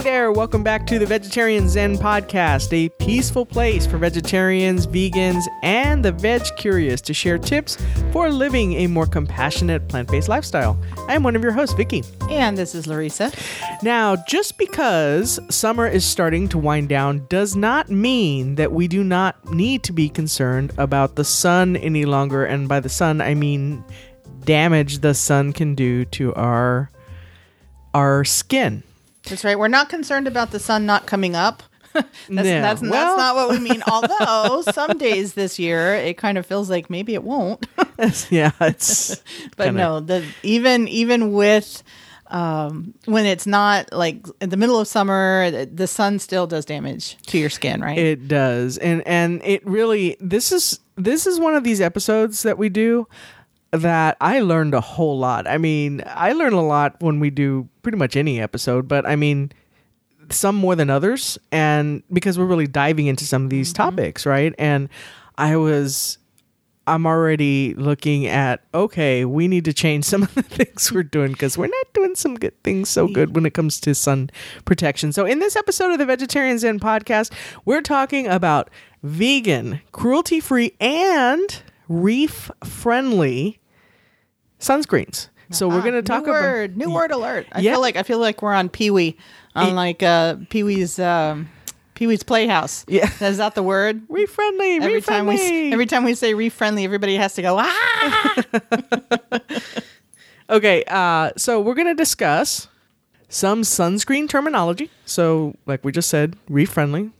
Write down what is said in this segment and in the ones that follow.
Hey there, welcome back to the Vegetarian Zen Podcast, a peaceful place for vegetarians, vegans, and the veg curious to share tips for living a more compassionate plant based lifestyle. I'm one of your hosts, Vicky. And this is Larissa. Now, just because summer is starting to wind down does not mean that we do not need to be concerned about the sun any longer. And by the sun, I mean damage the sun can do to our our skin. That's right. We're not concerned about the sun not coming up. that's, No. that's, Well- that's not what we mean. Although some days this year it kind of feels like maybe it won't. yeah, it's but kinda- no, the even even with um, when it's not like in the middle of summer, the, the sun still does damage to your skin, right? It does. And and it really this is this is one of these episodes that we do that I learned a whole lot. I mean, I learn a lot when we do pretty much any episode, but I mean some more than others and because we're really diving into some of these mm-hmm. topics, right? And I was I'm already looking at okay, we need to change some of the things we're doing because we're not doing some good things so good when it comes to sun protection. So, in this episode of the Vegetarian Zen podcast, we're talking about vegan, cruelty free, and reef friendly sunscreens. So, we're going to talk new about word, new word alert. I Yeah. feel like I feel like we're on Pee Wee, on like uh, Pee Wee's um, Pee Wee's Playhouse. Yeah. is that the word? reef friendly, Every time we s- every time we say reef friendly, everybody has to go ah. Okay, uh, so we're gonna discuss some sunscreen terminology. So, like we just said, reef friendly.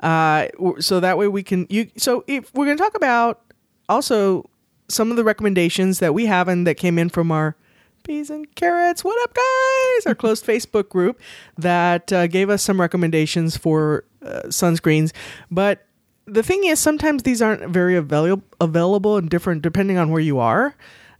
Uh, w- so that way we can you. So if we're gonna talk about also some of the recommendations that we have and that came in from our peas and carrots. What up, guys? Our closed Facebook group that uh, gave us some recommendations for uh, sunscreens, but. The thing is, sometimes these aren't very available available and different depending on where you are.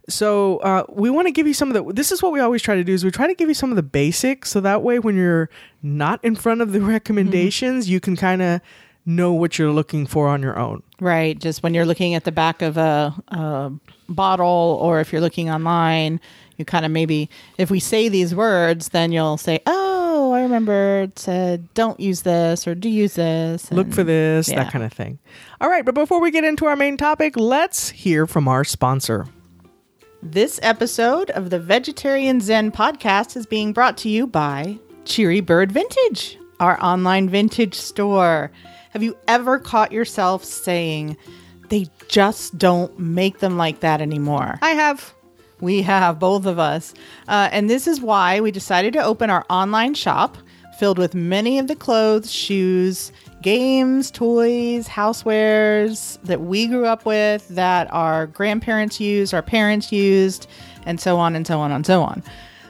So uh, we want to give you some of the. This is what we always try to do: is we try to give you some of the basics, so that way when you're not in front of the recommendations, you can kind of know what you're looking for on your own. right, just when you're looking at the back of a, a bottle, or if you're looking online, you kind of maybe if we say these words, then you'll say, "Oh, I remember it said don't use this or do use this." Look for this, yeah. that kind of thing. All right, but before we get into our main topic, let's hear from our sponsor. This episode of the Vegetarian Zen podcast is being brought to you by Cherry Bird Vintage, our online vintage store. Have you ever caught yourself saying, they just don't make them like that anymore? I have. We have, both of us. Uh, and this is why we decided to open our online shop filled with many of the clothes, shoes, games, toys, housewares that we grew up with, that our grandparents used, our parents used, and so on and so on and so on.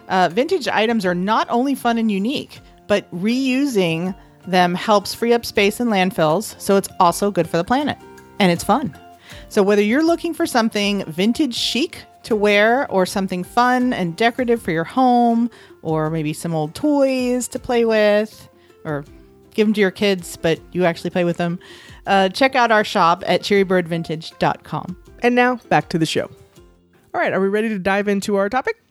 Uh, vintage items are not only fun and unique, but reusing them helps free up space in landfills, so it's also good for the planet. And it's fun. So, whether you're looking for something vintage chic to wear, or something fun and decorative for your home, or maybe some old toys to play with, or give them to your kids, but you actually play with them, uh, check out our shop at cherrybirdvintage.com. And now back to the show. All right, are we ready to dive into our topic?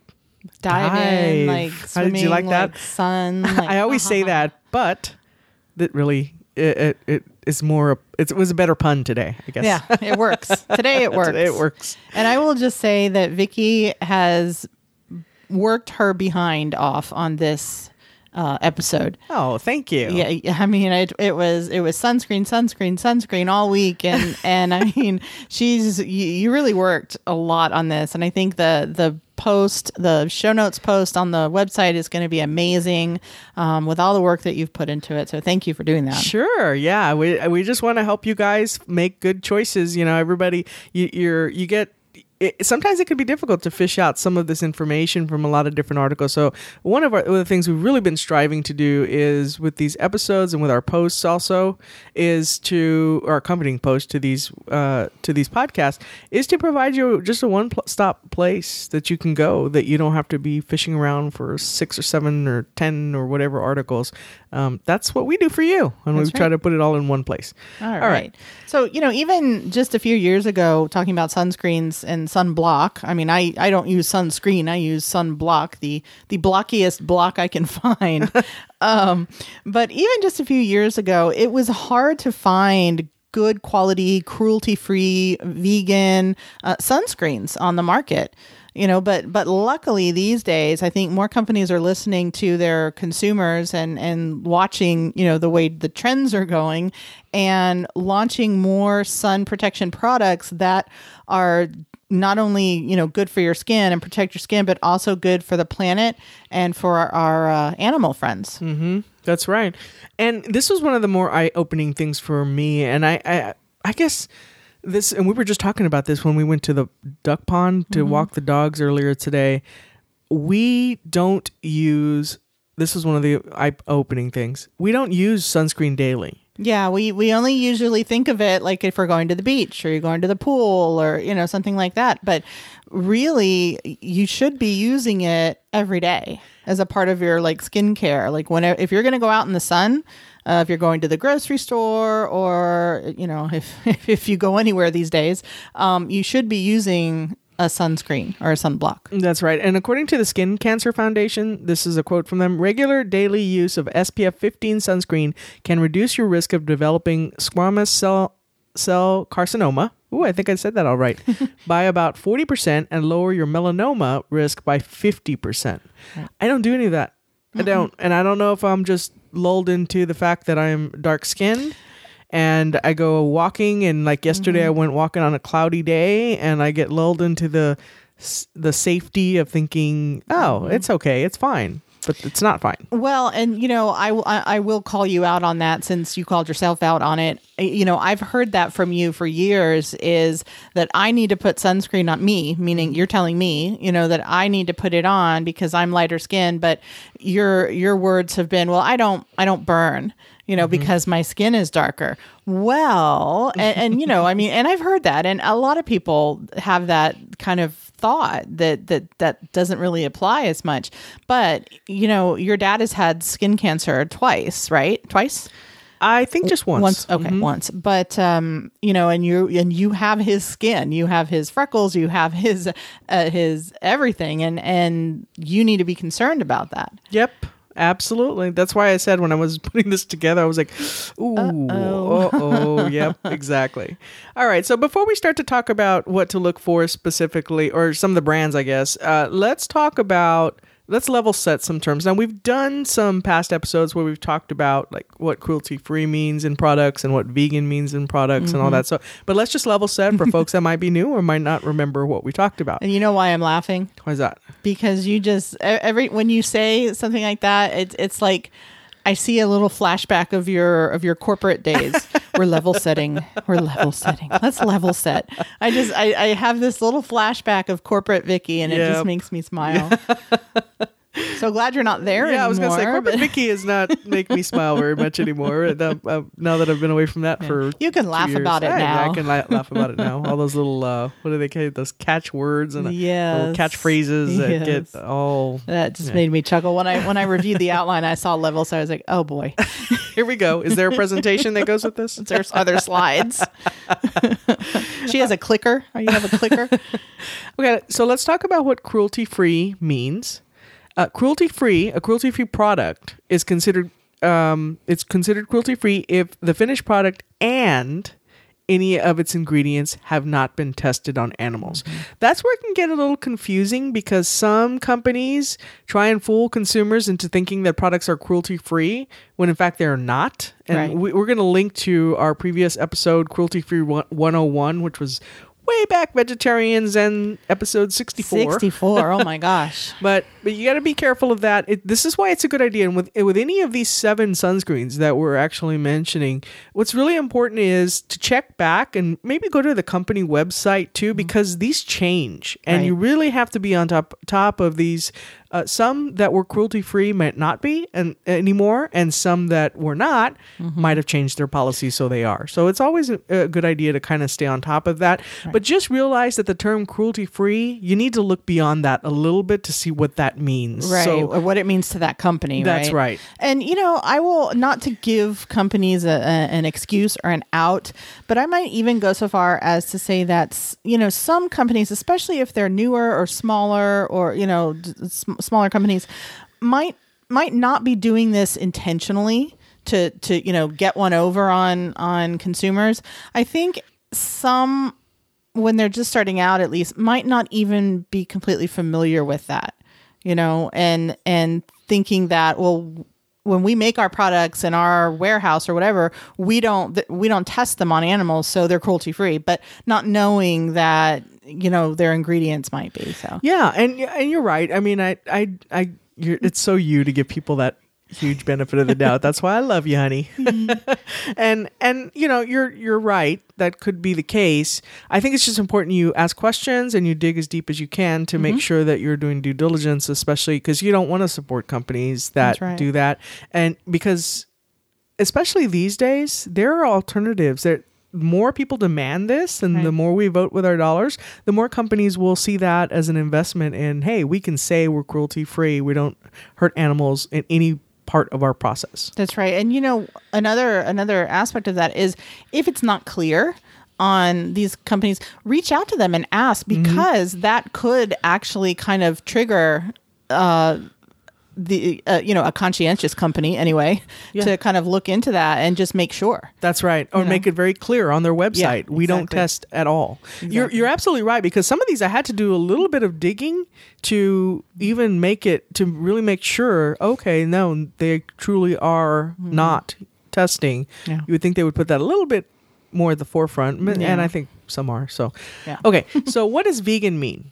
Dive, in, Dive. like How swimming, did you like that? sun. Like, I always say that, but that really it, it, it is more. It was a better pun today, I guess. Yeah, it works. Today it works. Today it works. And I will just say that Vicky has worked her behind off on this uh, episode. Oh, thank you. Yeah, yeah, I mean, it, it was it was sunscreen, sunscreen, sunscreen all week, and and I mean, she's you, you really worked a lot on this, and I think the the post, the show notes post on the website is going to be amazing um, with all the work that you've put into it. So thank you for doing that. Sure. Yeah. We we just want to help you guys make good choices. You know, everybody, you, you're you get. It, sometimes it could be difficult to fish out some of this information from a lot of different articles. So one of, our, one of the things we've really been striving to do is with these episodes and with our posts also is to our accompanying posts to these uh, to these podcasts is to provide you just a one stop place that you can go that you don't have to be fishing around for six or seven or ten or whatever articles. Um, that's what we do for you, and we That's try to put it all in one place. All right. So, you know, even just a few years ago, talking about sunscreens and sunblock, I mean, I, I don't use sunscreen, I use sunblock, the, the blockiest block I can find. um, but even just a few years ago, it was hard to find good quality, cruelty free, vegan uh, sunscreens on the market you know but but luckily these days i think more companies are listening to their consumers and and watching you know the way the trends are going and launching more sun protection products that are not only you know good for your skin and protect your skin but also good for the planet and for our, our uh, animal friends That's right. And this was one of the more eye-opening things for me. And I, I, I guess this, and we were just talking about this when we went to the duck pond to mm-hmm. walk the dogs earlier today. We don't use. This is one of the eye-opening things. We don't use sunscreen daily. Yeah, we we only usually think of it like if we're going to the beach or you're going to the pool or you know something like that. But really, you should be using it every day as a part of your like skincare. Like when if you're going to go out in the sun, uh, if you're going to the grocery store or you know if if you go anywhere these days, um, you should be using a sunscreen or a sunblock. That's right. And according to the Skin Cancer Foundation, this is a quote from them regular daily use of SPF 15 sunscreen can reduce your risk of developing squamous cell, cell carcinoma. Ooh, I think I said that all right. by about 40% and lower your melanoma risk by 50%. I don't do any of that. I don't. And I don't know if I'm just lulled into the fact that I'm dark skinned and I go walking and like yesterday mm-hmm. I went walking on a cloudy day and I get lulled into the the safety of thinking, "Oh, mm-hmm. it's okay. It's fine." But it's not fine. Well, and you know, I, will- I I will call you out on that since you called yourself out on it. You know, I've heard that from you for years is that I need to put sunscreen on me, meaning you're telling me, you know, that I need to put it on because I'm lighter skinned, but your your words have been, well, I don't I don't burn, you know, mm-hmm. because my skin is darker. Well, and, and you know, I mean, and I've heard that and a lot of people have that kind of thought that that that doesn't really apply as much. But, you know, your dad has had skin cancer twice, right? Twice? I think just once. Once, okay, once. But um, you know, and you and you have his skin, you have his freckles, you have his uh, his everything, and and you need to be concerned about that. Yep. Absolutely. That's why I said when I was putting this together, I was like, ooh, oh, yep, exactly. All right. So before we start to talk about what to look for specifically, or some of the brands, I guess, uh, let's talk about. Let's level set some terms. Now we've done some past episodes where we've talked about like what cruelty free means in products and what vegan means in products and all mm-hmm. that. So, but let's just level set for folks that might be new or might not remember what we talked about. And you know why I'm laughing? Why is that? Because you just every when you say something like that, it's it's like I see a little flashback of your of your corporate days. We're level setting. We're level setting. Let's level set. I just I, I have this little flashback of corporate Vicky, and it just makes me smile. so glad you're not there Yeah, I was gonna say corporate but- Vicky does not make me smile very much anymore. Uh, uh, now that I've been away from that for You can laugh years. about it I, now. I can la- laugh about it now. All those little uh, what do they call it? Those catch words and uh, Yes. little catchphrases that get all. That just made me chuckle when I when I reviewed the outline. I saw levels, so I was like, "Oh boy, Here we go. Is there a presentation that goes with this? there's other slides." she has a clicker. Oh, you have a clicker. Okay, so let's talk about what cruelty free means. Uh, cruelty free, a cruelty free product is considered um, it's considered cruelty free if the finished product and any of its ingredients have not been tested on animals. That's where it can get a little confusing because some companies try and fool consumers into thinking that products are cruelty free when in fact they're not. And Right. we, we're going to link to our previous episode, Cruelty Free 101, which was way back Vegetarian Zen episode 64 Sixty-four. Oh my gosh. but but you got to be careful of that. It, this is why it's a good idea. And with with any of these seven sunscreens that we're actually mentioning what's really important is to check back and maybe go to the company website too because these change. And Right. you really have to be on top top of these uh, some that were cruelty free might not be and anymore and some that were not might have changed their policy so they are. So it's always a, a good idea to kind of stay on top of that. But just realize that the term cruelty free you need to look beyond that a little bit to see what that that means. right So or what it means to that company That's right. and you know i will not to give companies a, a, an excuse or an out but i might even go so far as to say that you know some companies especially if they're newer or smaller or you know sm- smaller companies might might not be doing this intentionally to to you know get one over on on consumers i think some when they're just starting out at least might not even be completely familiar with that you know and and thinking that well when we make our products in our warehouse or whatever we don't we don't test them on animals so they're cruelty free but not knowing that you know their ingredients might be so Yeah, and and you're right. I mean, I I I it's so you to give people that huge benefit of the doubt. That's why I love you, honey. Mm-hmm. and and you know, you're you're right. That could be the case. I think it's just important you ask questions and you dig as deep as you can to make mm-hmm. sure that you're doing due diligence, especially because you don't want to support companies that right. do that. And because especially these days, there are alternatives. There more people demand this and the more we vote with our dollars, the more companies will see that as an investment in, hey, we can say we're cruelty free. We don't hurt animals in any part of our process. That's right. And you know, another another aspect of that is if it's not clear on these companies, reach out to them and ask Mm-hmm. because that could actually kind of trigger uh the uh, you know a conscientious company anyway Yeah. to kind of look into that and just make sure That's right. Or You know? make it very clear on their website. we don't test at all. You're you're absolutely right because some of these I had to do a little bit of digging to even make it to really make sure okay, no, they truly are not testing. Mm-hmm. Yeah. You would think they would put that a little bit more at the forefront, and I think some are. So, Yeah. okay. so, what does vegan mean?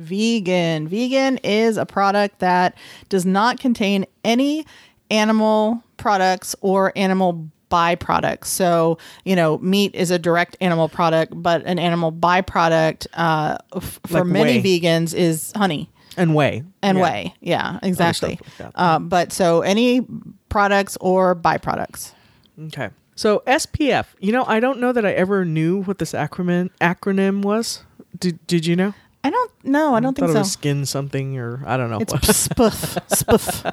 Vegan. Vegan is a product that does not contain any animal products or animal byproducts. So, you know, meat is a direct animal product, but an animal byproduct uh, f- for Like many whey. vegans is honey And whey. and Yeah. whey. Yeah, exactly. like uh, but so any products or byproducts. Okay. So SPF. You know, I don't know that I ever knew what this acronym acronym was. Did Did you know? I don't know. I hmm, don't thought think so. skin something or I don't know. It's spoof, spoof.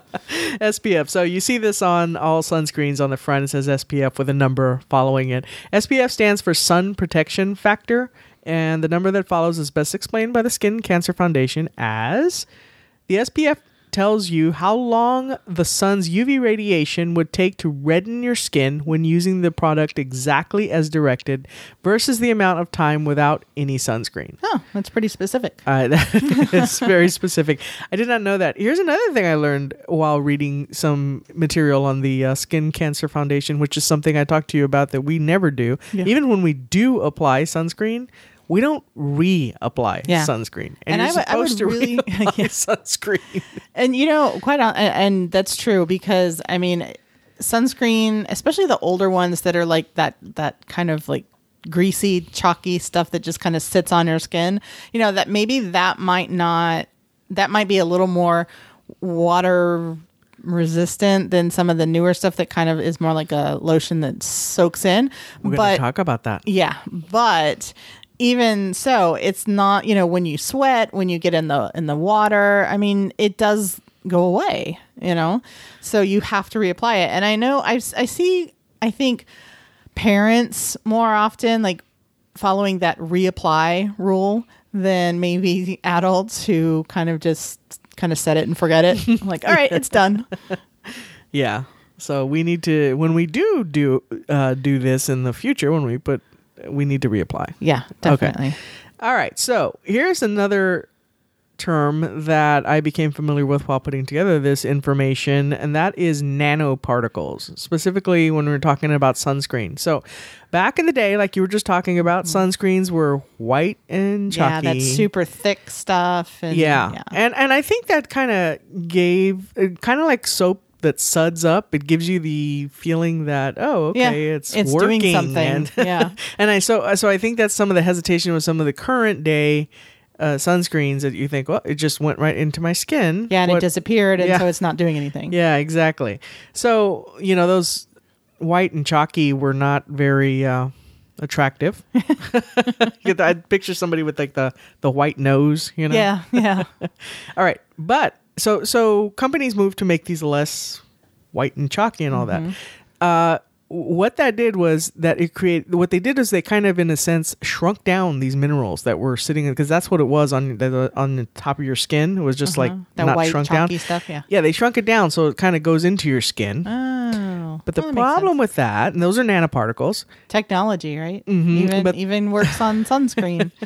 SPF. So you see this on all sunscreens on the front. It says SPF with a number following it. SPF stands for Sun Protection Factor, and the number that follows is best explained by the Skin Cancer Foundation as the SPF tells you how long the sun's UV radiation would take to redden your skin when using the product exactly as directed versus the amount of time without any sunscreen. Oh, that's pretty specific. Uh, it's very specific. I did not know that. Here's another thing I learned while reading some material on the uh, Skin Cancer Foundation, which is something I talked to you about that we never do. Yeah. Even when we do apply sunscreen, we don't reapply Yeah. sunscreen. And you're I would- I would supposed to really- reapply Yeah. sunscreen. And you know, quite on, and and that's true because I mean, sunscreen, especially the older ones that are like that that kind of like greasy, chalky stuff that just kind of sits on your skin. You know, that maybe that might not that might be a little more water resistant than some of the newer stuff that kind of is more like a lotion that soaks in. We're going but to talk about that. yeah, but even so, it's not, you know, when you sweat, when you get in the in the water, I mean, it does go away, you know. So you have to reapply it. And I know I I see I think parents more often like following that reapply rule than maybe adults who kind of just kind of set it and forget it. like, all right, it's done. Yeah. So we need to when we do do uh, do this in the future when we put we need to reapply. Yeah, definitely. All right. So here's another term that I became familiar with while putting together this information, and that is nanoparticles, specifically when we are talking about sunscreen. So back in the day, like you were just talking about, mm. sunscreens were white and Yeah, chalky. that super thick stuff. And, yeah. And and I think that kind of gave uh, kind of like soap that suds up. It gives you the feeling that oh okay, Yeah, it's it's working. doing something. And, Yeah. and I so so I think that's some of the hesitation with some of the current day uh, sunscreens that you think well it just went right into my skin. Yeah, and What- it disappeared, and Yeah. so it's not doing anything. Yeah, exactly. So you know those white and chalky were not very. Uh, attractive You get the- i'd picture somebody with like the the white nose you know yeah, yeah. all right. But so so companies move to make these less white and chalky and all that. Uh, what that did was that it created what they did is they kind of in a sense shrunk down these minerals that were sitting in because that's what it was on the on the top of your skin it was just like that not white shrunk down stuff. Yeah. yeah they shrunk it down so it kind of goes into your skin Oh, but the well, problem with that and those are nanoparticles technology, right? Mhm, Even but- even works on sunscreen.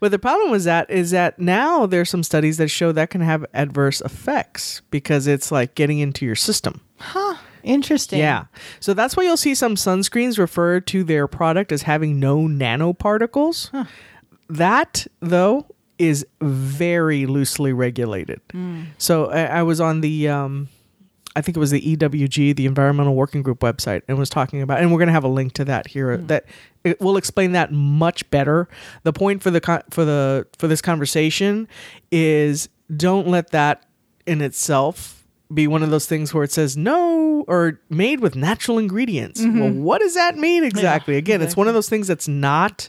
But the problem with that is that now there's some studies that show that can have adverse effects because it's like getting into your system. huh. Interesting. Yeah. So that's why you'll see some sunscreens refer to their product as having no nanoparticles. That, though, is very loosely regulated. So I, I was on the. Um, I think it was the EWG, the Environmental Working Group website, and was talking about, and we're going to have a link to that here. That it will explain that much better. The point for the con- for the for this conversation is don't let that in itself be one of those things where it says no or made with natural ingredients. Well, what does that mean exactly? Again, it's one of those things that's not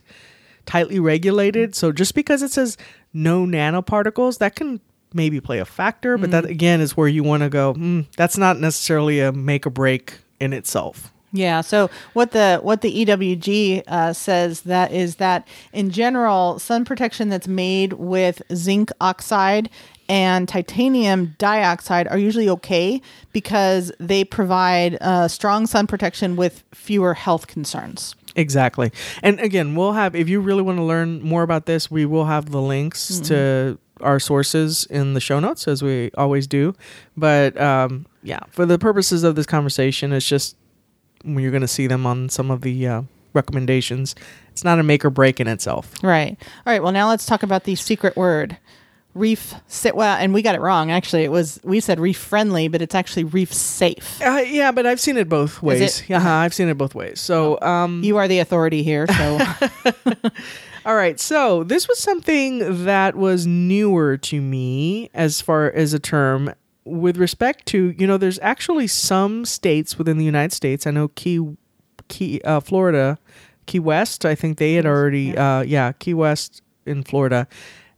tightly regulated. So just because it says no nanoparticles, that can maybe play a factor, but that again is where you want to go, hmm, that's not necessarily a make or break in itself. Yeah. So what the what the EWG uh, says that is that in general, sun protection that's made with zinc oxide and titanium dioxide are usually okay because they provide uh, strong sun protection with fewer health concerns. Exactly. And again, we'll have if you really want to learn more about this, we will have the links to our sources in the show notes as we always do. But um, yeah, for the purposes of this conversation, it's just you're going to see them on some of the uh, recommendations. It's not a make or break in itself. Right. All right. Well, now let's talk about the secret word. Reef sit well, and we got it wrong. Actually, it was we said reef friendly, but it's actually reef safe. Uh, yeah, but I've seen it both ways. Yeah, I've seen it both ways. So, um, You are the authority here, so all right. So this was something that was newer to me as far as a term with respect to you know. There's actually some states within the United States. I know Key, Key, uh, Florida, Key West. I think they had already. Uh, yeah, Key West in Florida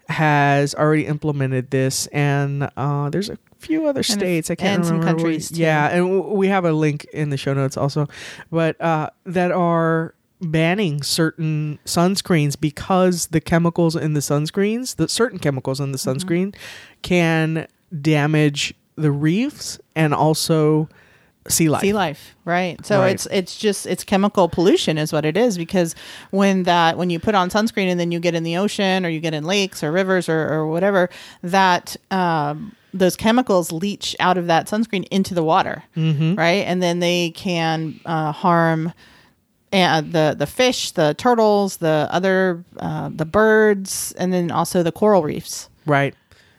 has already implemented this, and uh, there's a few other states. I can't and some remember. countries, too. Yeah, and w- we have a link in the show notes also, but uh, that are banning certain sunscreens because the chemicals in the sunscreens, the certain chemicals in the Mm-hmm. sunscreen, can damage the reefs and also sea life. sea life, right? So Right. it's it's just it's chemical pollution is what it is because when that when you put on sunscreen and then you get in the ocean or you get in lakes or rivers or, or whatever that um, those chemicals leach out of that sunscreen into the water, Mm-hmm. right? And then they can uh, harm uh, the the fish, the turtles, the other uh, the birds, and then also the coral reefs. Right.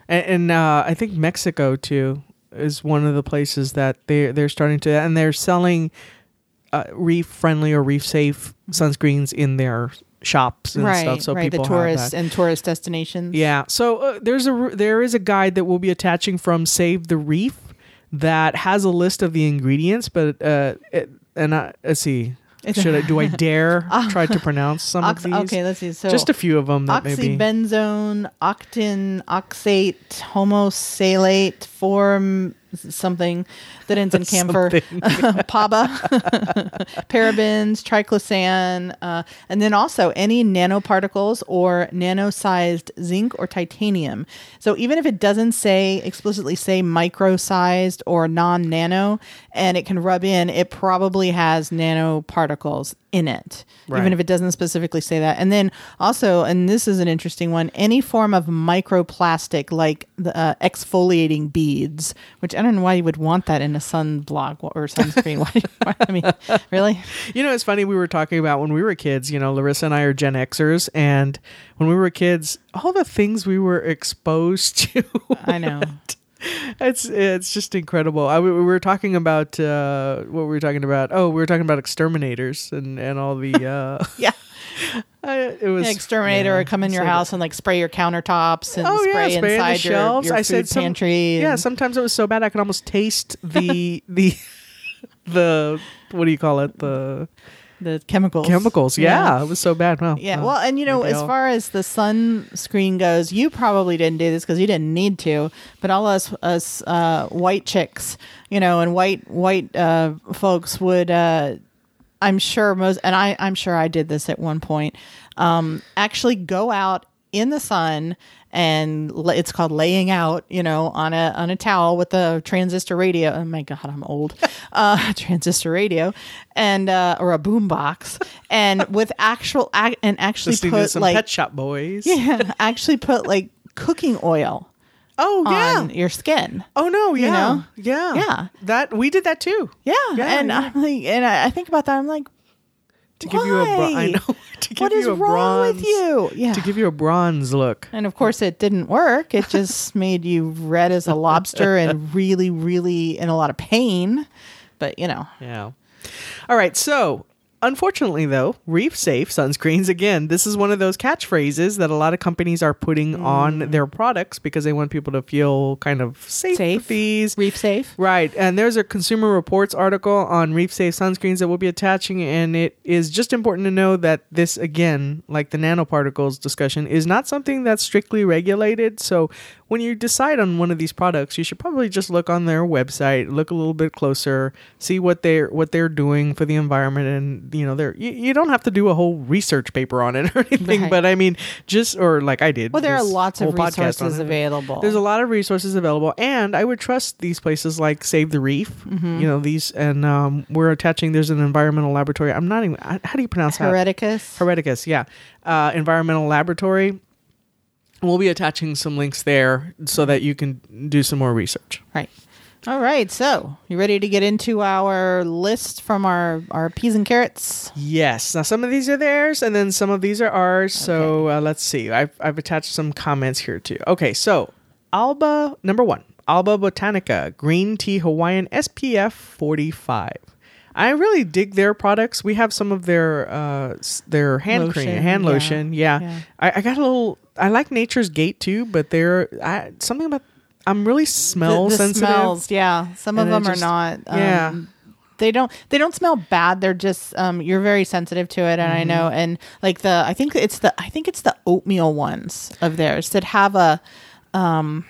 And, and uh, I think Mexico too is one of the places that they they're starting to and they're selling uh, reef friendly or reef safe sunscreens in their shops and right, stuff. So right. The people have tourists and tourist destinations. Yeah. So uh, there's a there is a guide that we'll be attaching from Save the Reef that has a list of the ingredients, but uh, it, and I, let's see. Should I do I dare oh. try to pronounce some Ox- of these? okay, let's see. So Just a few of them that maybe. oxybenzone, octinoxate, homosalate, form something that ends in camphor, PABA, parabens, triclosan, uh, and then also any nanoparticles or nano-sized zinc or titanium. So even if it doesn't say explicitly say micro-sized or non-nano, and it can rub in, it probably has nanoparticles in it, Right. even if it doesn't specifically say that. And then also, and this is an interesting one, any form of microplastic like the uh, exfoliating beads, which I don't know why you would want that in a sunblock or sunscreen. why, why- I mean, really? You know, it's funny. We were talking about when we were kids. You know, Larissa and I are Gen Xers, and when we were kids, all the things we were exposed to. I know. it's it's just incredible. I, we were talking about uh, what were we talking about? Oh, we were talking about exterminators and and all the. Uh, Yeah. I, it was exterminator yeah, would come in your so- house and like spray your countertops and Oh yeah, spray, spray in the inside your, shelves. your I food said some, pantry. Yeah, sometimes it was so bad I could almost taste the the the what do you call it the the chemicals. chemicals. Yeah, it was so bad. Well, Yeah, well, and you know, as far as the sunscreen goes, you probably didn't do this because you didn't need to. But all us us uh, white chicks, you know, and white white uh, folks would, uh, I'm sure most, and I I'm sure I did this at one point. Um, actually, go out in the sun and la- it's called laying out, you know, on a on a towel with a transistor radio. Oh my god, I'm old. Uh, transistor radio and uh, or a boom box and with actual ac- and actually listening put some like Pet Shop Boys. yeah, actually put like cooking oil Oh yeah. on your skin. oh no. Yeah. know? Yeah. Yeah. That we did that too. Yeah, Yeah, and yeah. I'm like, and I, I think about that. I'm like, To give you a bron- I know. to give what you is a wrong with bronze- you? Yeah, To give you a bronze look. and of course it didn't work. It just made you red as a lobster and really, really in a lot of pain. But you know, Yeah. All right. So, unfortunately, though, reef safe sunscreens, again, this is one of those catchphrases that a lot of companies are putting on mm. their products because they want people to feel kind of safe, Safe. reef safe. Right. And there's a Consumer Reports article on reef safe sunscreens that we'll be attaching. And it is just important to know that this, again, like the nanoparticles discussion, is not something that's strictly regulated. So when you decide on one of these products, you should probably just look on their website, look a little bit closer, see what they're what they're doing for the environment, and you know, they're you, you don't have to do a whole research paper on it or anything. Right. But I mean, just or like I did. Well, there are lots of whole podcast on resources available. There's a lot of resources available, and I would trust these places like Save the Reef. Mm-hmm. You know these, and um, we're attaching. There's an environmental laboratory. I'm not even. How do you pronounce that? Haereticus. Haereticus, yeah. Uh, environmental laboratory. We'll be attaching some links there so that you can do some more research. Right. All right. So, you ready to get into our list from our our peas and carrots? Yes. Now some of these are theirs, and then some of these are ours. So uh, let's see. I've I've attached some comments here too. Okay. So Alba number one, Alba Botanica Green Tea Hawaiian SPF 45. I really dig their products. We have some of their uh their hand cream, hand yeah. lotion. Yeah, Yeah. I, I got a little. I like Nature's Gate too, but they're I, something about. I'm really smell the, the sensitive. smells, yeah. Some of And it them just- are not. Um, yeah. They don't. They don't smell bad. They're just. Um, you're very sensitive to it, and I know. Mm-hmm. And like the, I think it's the. I think it's the oatmeal ones of theirs that have a, um,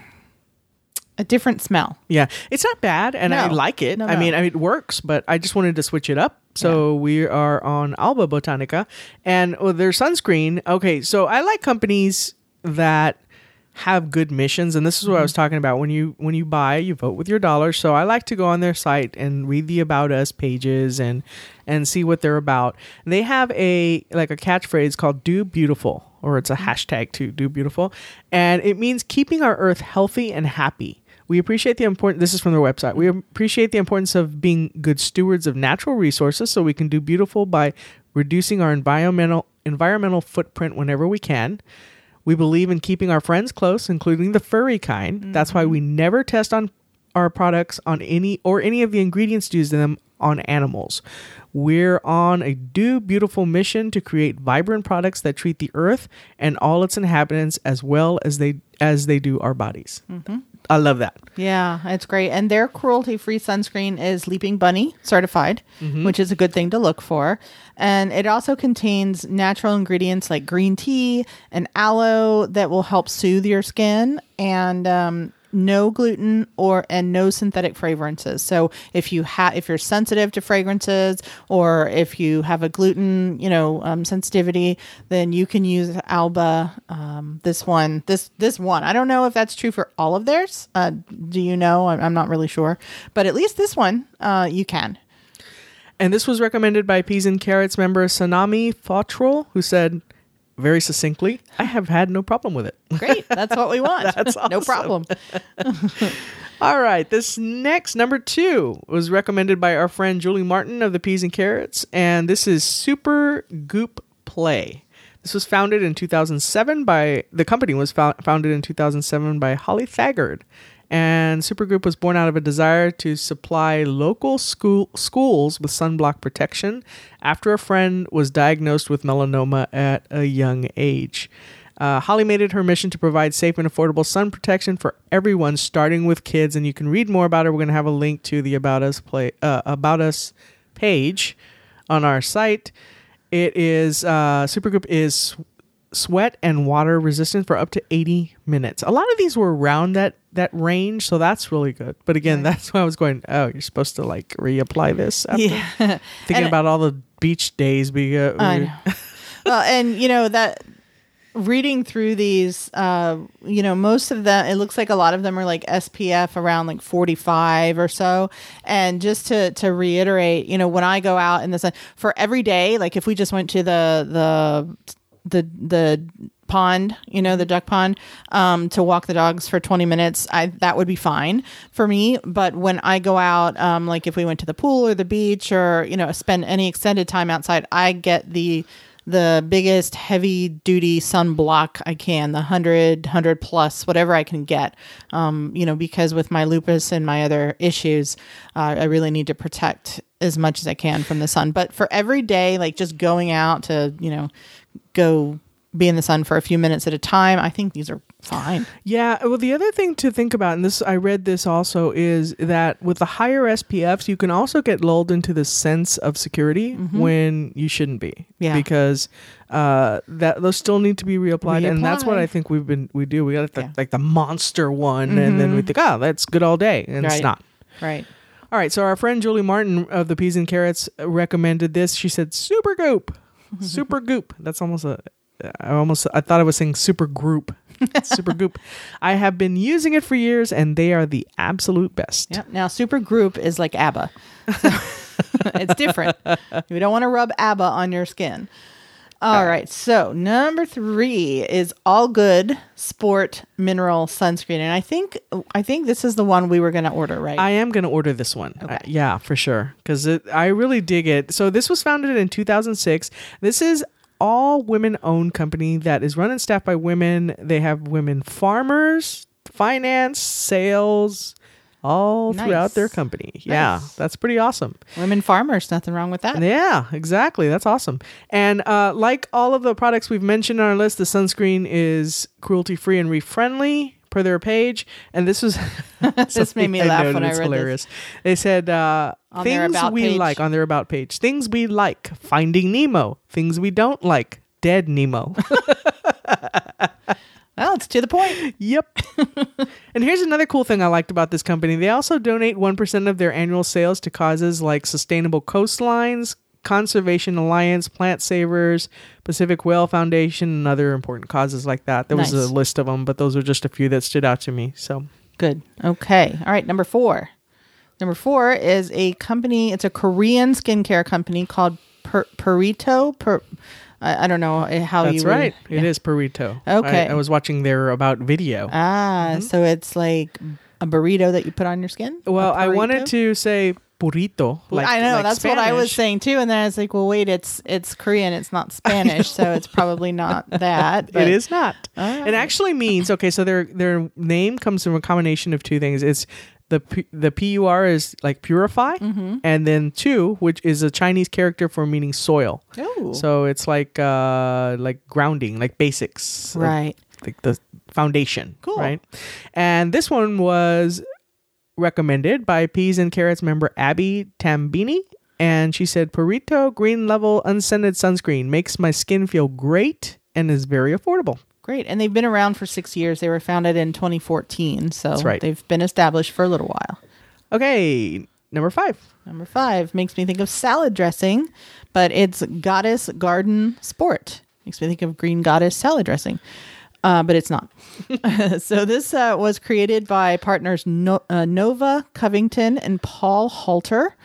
a different smell. Yeah, it's not bad, and I like it. No, I mean, I mean, it works, but I just wanted to switch it up. So we are on Alba Botanica, and oh, their sunscreen. Okay, so I like companies that have good missions, and this is what I was Mm-hmm. talking about. When you when you buy, you vote with your dollars. So I like to go on their site and read the about us pages and and see what they're about. They have a like a catchphrase called "Do Beautiful," or it's a hashtag to "Do Beautiful," and it means keeping our Earth healthy and happy. We appreciate the important. This is from their website. We appreciate the importance of being good stewards of natural resources, so we can do beautiful by reducing our environmental environmental footprint whenever we can. We believe in keeping our friends close, including the furry kind. That's why we mm-hmm. never test on our products on any or any of the ingredients used in them on animals. We're on a do beautiful mission to create vibrant products that treat the earth and all its inhabitants as well as they as they do our bodies. Mm-hmm. I love that. Yeah, it's great. And their cruelty free sunscreen is Leaping Bunny certified, which is a good thing to look for. And it also contains natural ingredients like green tea and aloe that will help soothe your skin and um, no gluten or and no synthetic fragrances. So if you have if you're sensitive to fragrances or if you have a gluten, you know, um, sensitivity, then you can use Alba. Um, this one, this this one. I don't know if that's true for all of theirs. Uh, do you know? I'm, I'm not really sure, but at least this one, uh, you can. And this was recommended by Peas and Carrots member Sanami Fotrol, who said very succinctly, I have had no problem with it. Great, that's what we want. That's no problem. All right, this next number two was recommended by our friend Julie Martin of the Peas and Carrots, and this is Super Goop Play. This was founded in 2007 by the company was fou- founded in 2007 by Holly Thaggard, and Supergoop was born out of a desire to supply local school schools with sunblock protection after a friend was diagnosed with melanoma at a young age. Uh, Holly made it her mission to provide safe and affordable sun protection for everyone, starting with kids. And you can read more about it. We're going to have a link to the about us play uh, about us page on our site. It is uh, Supergoop is sweat and water resistant for up to 80 minutes. A lot of these were around that that range, so that's really good. But again, that's why I was going, oh, you're supposed to like reapply this after Yeah. thinking And- about all the beach days we uh, I know. well, and you know that reading through these, uh, you know, most of them, it looks like a lot of them are like SPF around like 45 or so. And just to, to reiterate, you know, when I go out in the sun for every day, like if we just went to the, the, the, the pond, you know, the duck pond, um, to walk the dogs for 20 minutes, I, that would be fine for me. But when I go out, um, like if we went to the pool or the beach or, you know, spend any extended time outside, I get the, the biggest heavy duty sunblock I can, the 100, 100 plus, whatever I can get. Um, you know, because with my lupus and my other issues, uh, I really need to protect as much as I can from the sun. But for every day, like just going out to, you know, go be in the sun for a few minutes at a time, I think these are fine. Yeah, well, the other thing to think about, and this I read this also, is that with the higher SPFs, you can also get lulled into the sense of security when you shouldn't be. Mm-hmm. Yeah. because uh, that those still need to be reapplied, and that's what I think we've been we do. We got the, Yeah. like the monster one, and then we think, oh, that's good all day, and it's not. Right. All right, so our friend Julie Martin of the Peas and Carrots recommended this. She said, "Super Goop, Super Goop." That's almost a. I almost I thought I was saying Super Group. Super Goop. I have been using it for years, and they are the absolute best. Yep. Now, super group is like ABBA. So, it's different. You don't want to rub ABBA on your skin. All right. So, number three is All Good Sport Mineral Sunscreen. And I think I think this is the one we were going to order, right? I am going to order this one. Okay. Uh, yeah, for sure. Because I really dig it. So, this was founded in 2006. This is all women owned company that is run and staffed by women. They have women farmers, finance, sales, all Nice. throughout their company. Yeah, that's pretty awesome. Women farmers, nothing wrong with that. Yeah, exactly. That's awesome. And uh, like all of the products we've mentioned on our list, the sunscreen is cruelty free and reef friendly per their page. And this was This made me something laugh when I read this. They said uh, things we page. like on their about page. Things we like: Finding Nemo. Things we don't like: Dead Nemo. Well, it's to the point. Yep. and here's another cool thing I liked about this company. They also donate 1% of their annual sales to causes like Sustainable Coastlines, Conservation Alliance, Plant Savers, Pacific Whale Foundation, and other important causes like that. There was a list of them, but those were just a few that stood out to me. So, Good. Okay. All right. Number four. Number four is a company. It's a Korean skincare company called per- Purito. Per- I, I don't know eh, how that's you. would- right. It is yeah. Burrito. Okay. I, I was watching their about video. Ah, mm-hmm. so it's like a burrito that you put on your skin. well, I wanted to say burrito. Like, I know like that's what I was saying too, and then I was like, "Well, wait, it's it's Korean, it's not Spanish, so it's probably not that." But it is not. All It ah. actually means okay. So their their name comes from a combination of two things. It's the P- the pur is like purify, Mm-hmm. and then two, which is a Chinese character for meaning soil. Oh, So it's like uh like grounding, like basics, right. like the foundation. Cool. Right. And this one was recommended by Peas and Carrots member Abby Tambini. And she said, Purito Green Level Unscented Sunscreen makes my skin feel great and is very affordable. Great. And they've been around for six years. They were founded in 2014. So right. they've been established for a little while. Okay, number five. Number five makes me think of salad dressing, but it's Goddess Garden Sport. Makes me think of Green Goddess salad dressing, uh, but it's not. so this uh, was created by partners no- uh, Nova Covington and Paul Halter,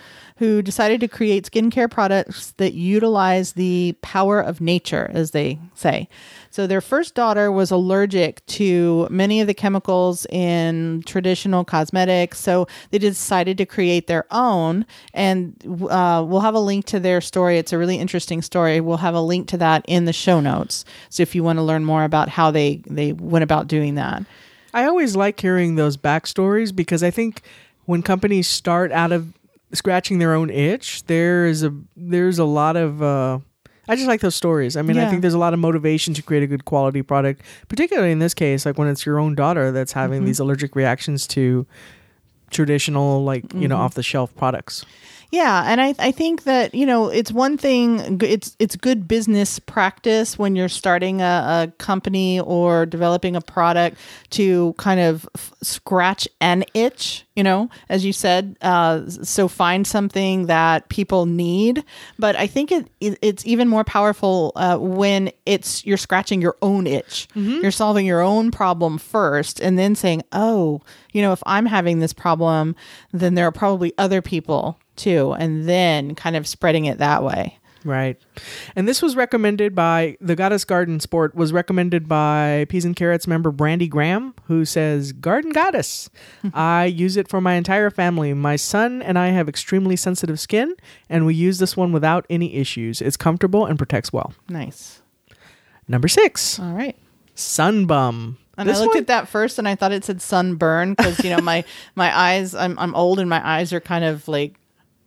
who decided to create skincare products that utilize the power of nature, as they say. So their first daughter was allergic to many of the chemicals in traditional cosmetics, so they decided to create their own. And uh, we'll have a link to their story. It's a really interesting story. We'll have a link to that in the show notes. So if you want to learn more about how they they went about doing that. I always like hearing those backstories because I think when companies start out of scratching their own itch, there is a there's a lot of uh, I just like those stories. I mean, I think there's a lot of motivation to create a good quality product, particularly in this case, like when it's your own daughter that's having these allergic reactions to traditional like you know off the shelf products. Yeah, and I I think that you know it's one thing it's it's good business practice when you're starting a, a company or developing a product to kind of f- scratch an itch. You know, as you said, uh, so find something that people need. But I think it, it it's even more powerful uh, when it's you're scratching your own itch. You're solving your own problem first, and then saying, "Oh, you know, if I'm having this problem, then there are probably other people." Too, and then kind of spreading it that way. Right. And this was recommended by the Goddess Garden Sport was recommended by Peas and Carrots member Brandy Graham, who says, Garden Goddess. I use it for my entire family. My son and I have extremely sensitive skin, and we use this one without any issues. It's comfortable and protects well. Nice. Number six, All right. Sunbum. And This I looked one- at that first, and I thought it said sunburn because you know my my eyes. I'm I'm old, and my eyes are kind of like.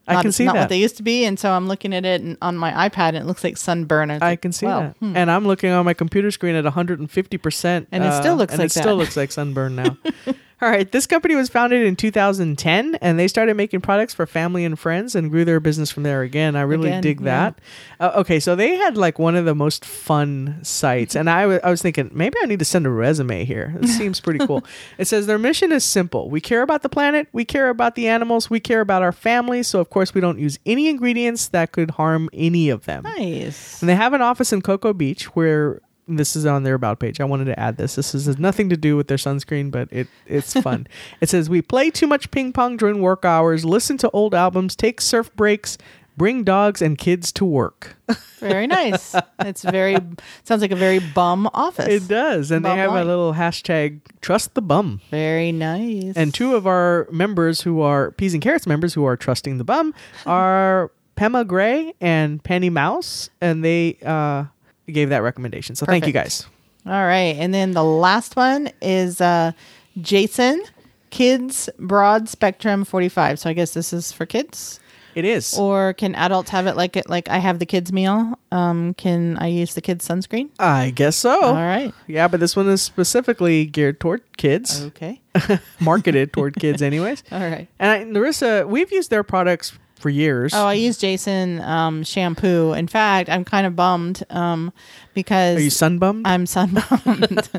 I Not, can see not that. what they used to be, and so I'm looking at it and, on my iPad, and it looks like sunburn. was I can see that. hmm. And I'm looking on my computer screen at 150%. And it still looks and like it still looks like sunburn now. All right. This company was founded in 2010 and they started making products for family and friends and grew their business from there again. I really Again, dig yeah. that. Uh, okay. So they had like one of the most fun sites. And I wa- I was thinking, maybe I need to send a resume here. It seems pretty cool. It says their mission is simple. We care about the planet. We care about the animals. We care about our families. So, of course, we don't use any ingredients that could harm any of them. nice. And they have an office in Cocoa Beach where this is on their about page. I wanted to add this. This has nothing to do with their sunscreen, but it it's fun. it says we play too much ping pong during work hours, listen to old albums, take surf breaks, bring dogs and kids to work. Very nice. it's very sounds like a very bum office. It does, and they Bum have a little hashtag trust the bum. Very nice. And two of our members who are peas and carrots members who are trusting the bum are Pema Gray and Penny Mouse, and they uh, gave that recommendation. So thank you guys. All right. And then the last one is uh, Jason, Kids Broad Spectrum 45. So I guess this is for kids. It is. Or can adults have it like it like I have the kids meal? Um, can I use the kids sunscreen? I guess so. All right. Yeah, but this one is specifically geared toward kids, Okay. marketed toward kids, anyways. All right. And I, Larissa, we've used their products for years. Oh, I use Jason um, shampoo. In fact, I'm kind of bummed um, because Are you sunbummed? I'm sunburned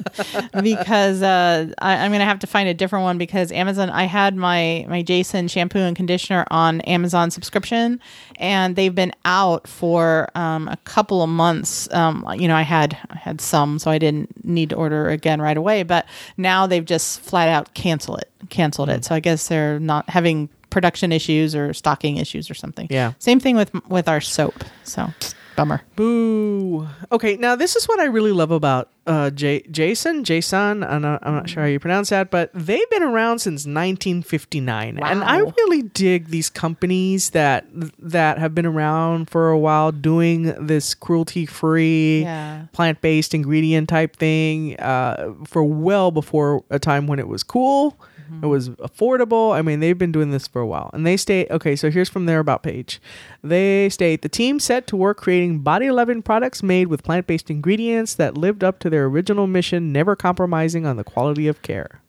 because uh, I, I'm gonna have to find a different one because Amazon. I had my my Jason shampoo and conditioner on Amazon subscription, and they've been out for um, a couple of months. Um, you know, I had I had some, so I didn't need to order again right away. But now they've just flat out cancel it, canceled Hmm. it. So I guess they're not having production issues or stocking issues or something. Yeah. Same thing with with our soap. So bummer. Boo. Okay, now this is what I really love about uh, J- Jason, Jason. I'm not, I'm not sure how you pronounce that, but they've been around since 1959, and I really dig these companies that that have been around for a while doing this cruelty-free, Yeah. plant-based ingredient type thing uh, for well before a time when it was cool. It was affordable. I mean, they've been doing this for a while. And they state, okay, so here's from their about page. They state the team set to work creating body loving products made with plant based ingredients that lived up to their original mission, never compromising on the quality of care.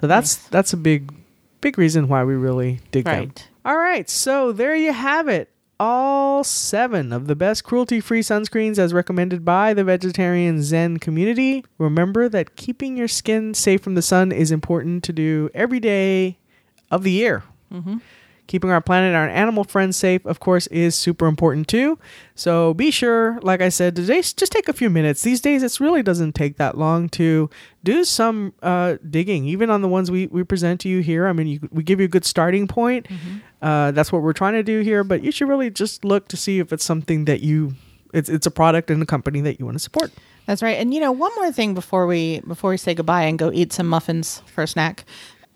So that's that's a big big reason why we really dig them. All right, so there you have it. All seven of the best cruelty free sunscreens as recommended by the vegetarian Zen community. Remember that keeping your skin safe from the sun is important to do every day of the year. Mm-hmm. Keeping our planet and our animal friends safe, of course, is super important too. So be sure, like I said, to just take a few minutes. These days, it really doesn't take that long to do some uh, digging, even on the ones we, we present to you here. I mean, you, we give you a good starting point. Uh, that's what we're trying to do here, but you should really just look to see if it's something that you, it's, it's a product and a company that you want to support. That's right. And you know, one more thing before we before we say goodbye and go eat some muffins for a snack.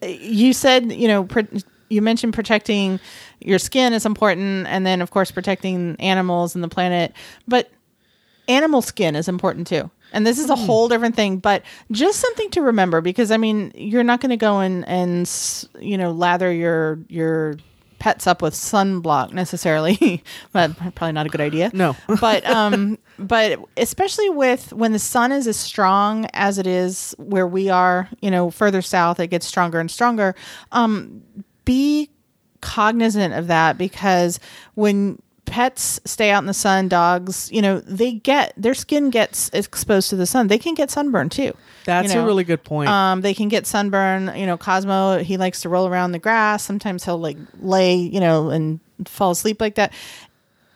Uh, You said, you know, pr- you mentioned protecting your skin is important and then of course protecting animals and the planet, but animal skin is important too. And this is a whole different thing, but just something to remember because I mean, you're not going to go and and you know, lather your your pets up with sunblock necessarily. but probably not a good idea No. but um but especially with when the sun is as strong as it is where we are you know further south it gets stronger and stronger um be cognizant of that because when pets stay out in the sun, dogs, you know, they get their skin gets exposed to the sun. They can get sunburn too. That's you know. a really good point. Um, they can get sunburn. You know, Cosmo, he likes to roll around the grass. Sometimes he'll like lay, you know, and fall asleep like that.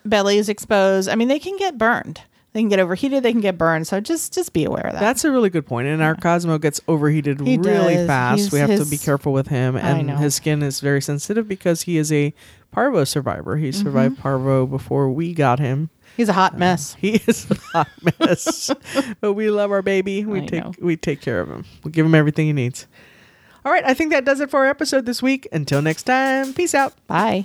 Belly is exposed. I mean, they can get burned. They can get overheated. They can get burned. So just just be aware of that. That's a really good point. And our Cosmo gets overheated He really does. fast. He's- we have to be careful with him. I And know. his skin is very sensitive because he is a parvo survivor. He Mm-hmm. survived parvo before we got him. He's a hot mess. He is a hot mess, but we love our baby. We I take know. we take care of him. We give him everything he needs. All right, I think that does it for our episode this week. Until next time, peace out. Bye.